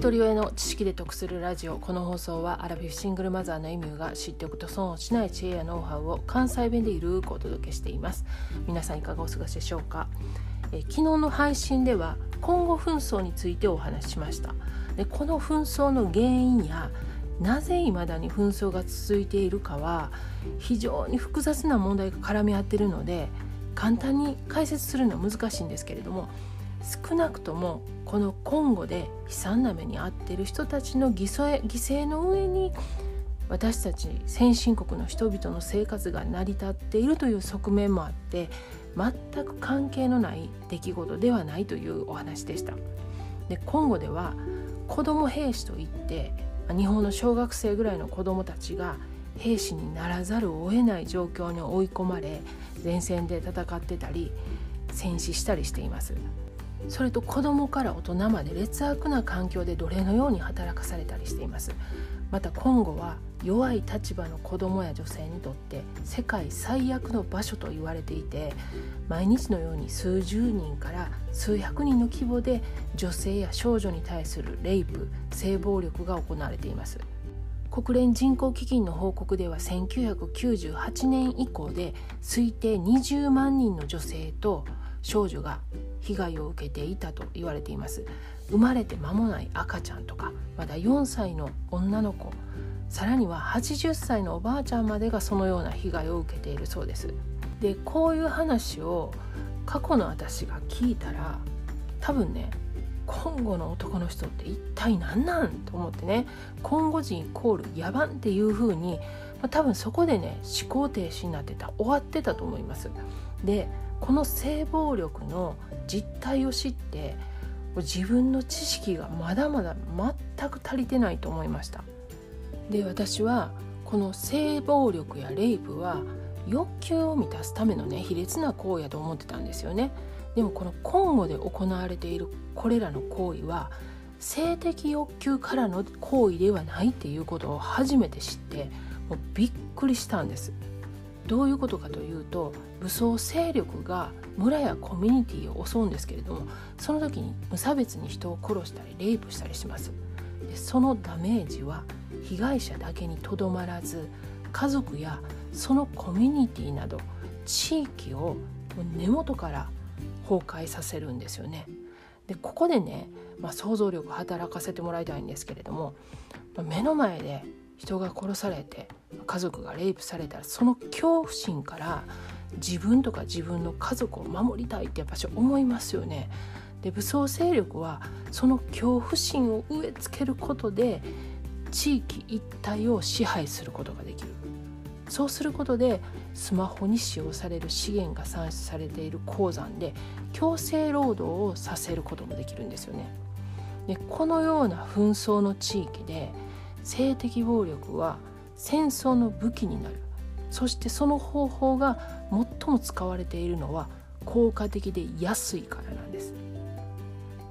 一人親の知識で得するラジオ。この放送はアラフィフシングルマザーのエミューが知っておくと損をしない知恵やノウハウを関西弁でゆるくお届けしています。皆さんいかがお過ごしでしょうか？え昨日の配信では今後紛争についてお話ししました。でこの紛争の原因やなぜ未だに紛争が続いているかは非常に複雑な問題が絡み合っているので簡単に解説するのは難しいんですけれども少なくともこのコンゴで悲惨な目に遭っている人たちの犠牲の上に私たち先進国の人々の生活が成り立っているという側面もあって全く関係のない出来事ではないというお話でした。でコンゴでは子ども兵士といって日本の小学生ぐらいの子どもたちが兵士にならざるを得ない状況に追い込まれ前線で戦ってたり戦死したりしていますそれと子供から大人まで劣悪な環境で奴隷のように働かされたりしています。また今後は弱い立場の子供や女性にとって世界最悪の場所と言われていて毎日のように数十人から数百人の規模で女性や少女に対するレイプ性暴力が行われています。国連人口基金の報告では1998年以降で推定20万人の女性と少女が被害を受けていたと言われています。生まれて間もない赤ちゃんとかまだ4歳の女の子。さらには80歳のおばあちゃんまでがそのような被害を受けているそうです。でこういう話を過去の私が聞いたら多分ね今後の男の人って一体何なんと思ってね今後人イコール野蛮っていう風に、まあ、多分そこでね思考停止になってた終わってたと思います。でこの性暴力の実態を知って自分の知識がまだまだ全く足りてないと思いました。で私はこの性暴力やレイプは欲求を満たすためのね卑劣な行為やと思ってたんですよね。でもこのコンゴで行われているこれらの行為は性的欲求からの行為ではないっていうことを初めて知ってもうびっくりしたんですどういうことかというと武装勢力が村やコミュニティを襲うんですけれどもその時に無差別に人を殺したりレイプしたりしますでそのダメージは被害者だけにとどまらず家族やそのコミュニティなど地域を根元から崩壊させるんですよね。でここでね、まあ、想像力働かせてもらいたいんですけれども、目の前で人が殺されて家族がレイプされたらその恐怖心から自分とか自分の家族を守りたいってやっぱし思いますよね。で武装勢力はその恐怖心を植え付けることで地域一帯を支配することができるそうすることでスマホに使用される資源が産出されている鉱山で強制労働をさせることもできるんですよね。でこのような紛争の地域で性的暴力は戦争の武器になる。そしてその方法が最も使われているのは効果的で安いからなんです。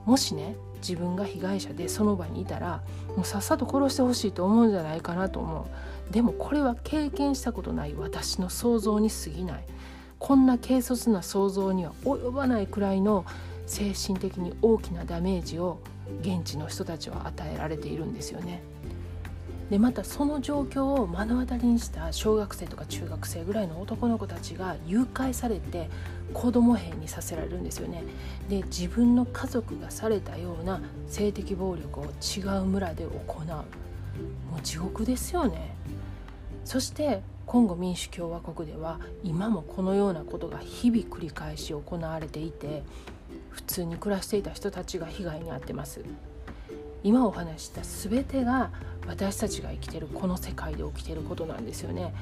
もしね自分が被害者でその場にいたらもうさっさと殺してほしいと思うんじゃないかなと思う。でもこれは経験したことない私の想像に過ぎない。こんな軽率な想像には及ばないくらいの精神的に大きなダメージを現地の人たちは与えられているんですよね。でまたその状況を目の当たりにした小学生とか中学生ぐらいの男の子たちが誘拐されて子供兵にさせられるんですよね。で自分の家族がされたような性的暴力を違う村で行う。もう地獄ですよね。そしてコンゴ民主共和国では今もこのようなことが日々繰り返し行われていて普通に暮らしていた人たちが被害に遭ってます。今お話した全てが私たちが生きてるこの世界で起きてることなんですよね。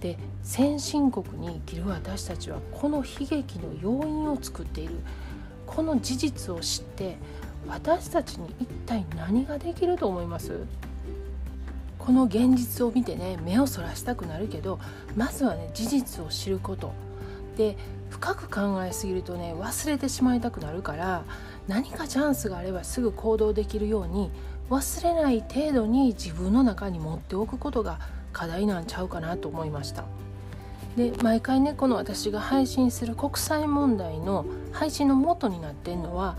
で先進国に生きる私たちはこの悲劇の要因を作っている。この事実を知って私たちに一体何ができると思います？この現実を見てね目をそらしたくなるけどまずはね事実を知ること。で深く考えすぎるとね忘れてしまいたくなるから何かチャンスがあればすぐ行動できるように忘れない程度に自分の中に持っておくことが課題なんちゃうかなと思いましたで毎回ねこの私が配信する国際問題の配信の元になってんのは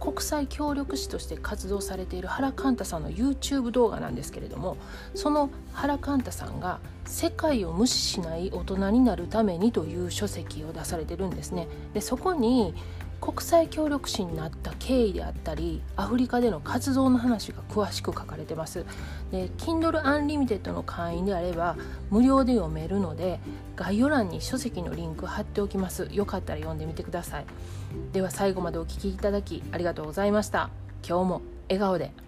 国際協力士として活動されている原寛太さんの YouTube 動画なんですけれどもその原寛太さんが「世界を無視しない大人になるために」という書籍を出されてるんですね。でそこに国際協力士になった経緯であったりアフリカでの活動の話が詳しく書かれてます。で Kindle Unlimited の会員であれば無料で読めるので概要欄に書籍のリンク貼っておきます。よかったら読んでみてください。では最後までお聴きいただきありがとうございました。今日も笑顔で。